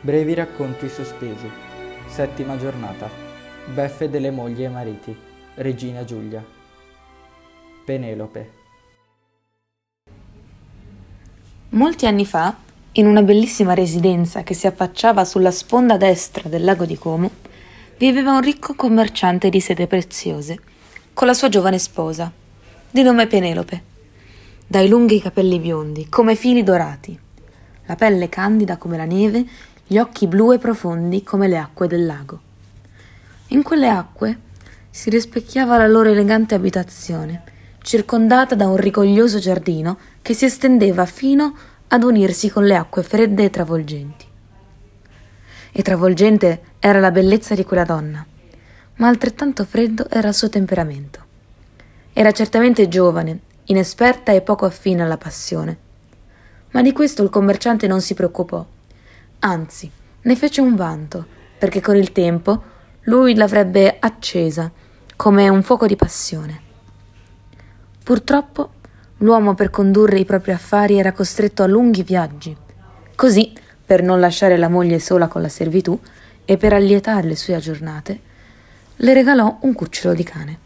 Brevi racconti sospesi. Settima giornata. Beffe delle mogli e mariti. Regina Giulia. Penelope. Molti anni fa, in una bellissima residenza che si affacciava sulla sponda destra del lago di Como, viveva un ricco commerciante di sete preziose, con la sua giovane sposa, di nome Penelope, dai lunghi capelli biondi, come fili dorati, la pelle candida come la neve gli occhi blu e profondi come le acque del lago. In quelle acque si rispecchiava la loro elegante abitazione, circondata da un rigoglioso giardino che si estendeva fino ad unirsi con le acque fredde e travolgenti. E travolgente era la bellezza di quella donna, ma altrettanto freddo era il suo temperamento. Era certamente giovane, inesperta e poco affine alla passione. Ma di questo il commerciante non si preoccupò Anzi, ne fece un vanto, perché con il tempo lui l'avrebbe accesa come un fuoco di passione. Purtroppo l'uomo per condurre i propri affari era costretto a lunghi viaggi. Così, per non lasciare la moglie sola con la servitù e per allietare le sue giornate, le regalò un cucciolo di cane.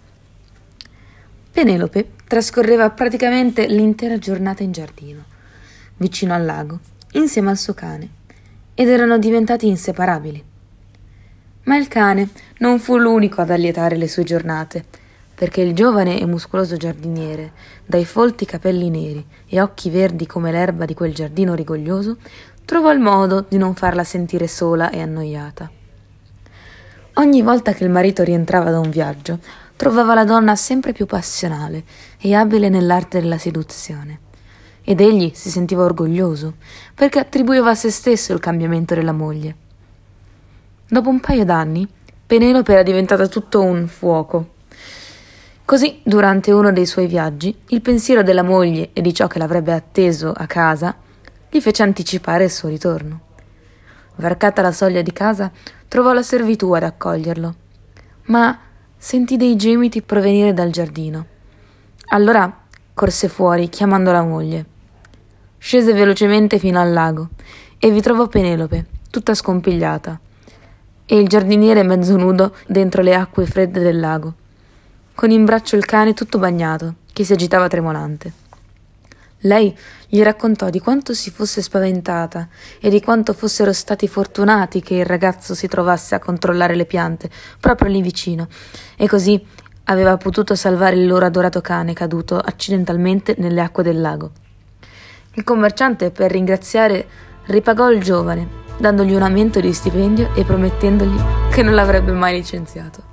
Penelope trascorreva praticamente l'intera giornata in giardino, vicino al lago, insieme al suo cane ed erano diventati inseparabili. Ma il cane non fu l'unico ad allietare le sue giornate, perché il giovane e muscoloso giardiniere, dai folti capelli neri e occhi verdi come l'erba di quel giardino rigoglioso, trovò il modo di non farla sentire sola e annoiata. Ogni volta che il marito rientrava da un viaggio, trovava la donna sempre più passionale e abile nell'arte della seduzione ed egli si sentiva orgoglioso, perché attribuiva a se stesso il cambiamento della moglie. Dopo un paio d'anni, Penelope era diventata tutto un fuoco. Così, durante uno dei suoi viaggi, il pensiero della moglie e di ciò che l'avrebbe atteso a casa gli fece anticipare il suo ritorno. Varcata la soglia di casa, trovò la servitù ad accoglierlo, ma sentì dei gemiti provenire dal giardino. Allora corse fuori, chiamando la moglie. Scese velocemente fino al lago e vi trovò Penelope, tutta scompigliata, e il giardiniere mezzo nudo dentro le acque fredde del lago, con in braccio il cane tutto bagnato, che si agitava tremolante. Lei gli raccontò di quanto si fosse spaventata e di quanto fossero stati fortunati che il ragazzo si trovasse a controllare le piante proprio lì vicino, e così aveva potuto salvare il loro adorato cane caduto accidentalmente nelle acque del lago. Il commerciante, per ringraziare, ripagò il giovane, dandogli un aumento di stipendio e promettendogli che non l'avrebbe mai licenziato.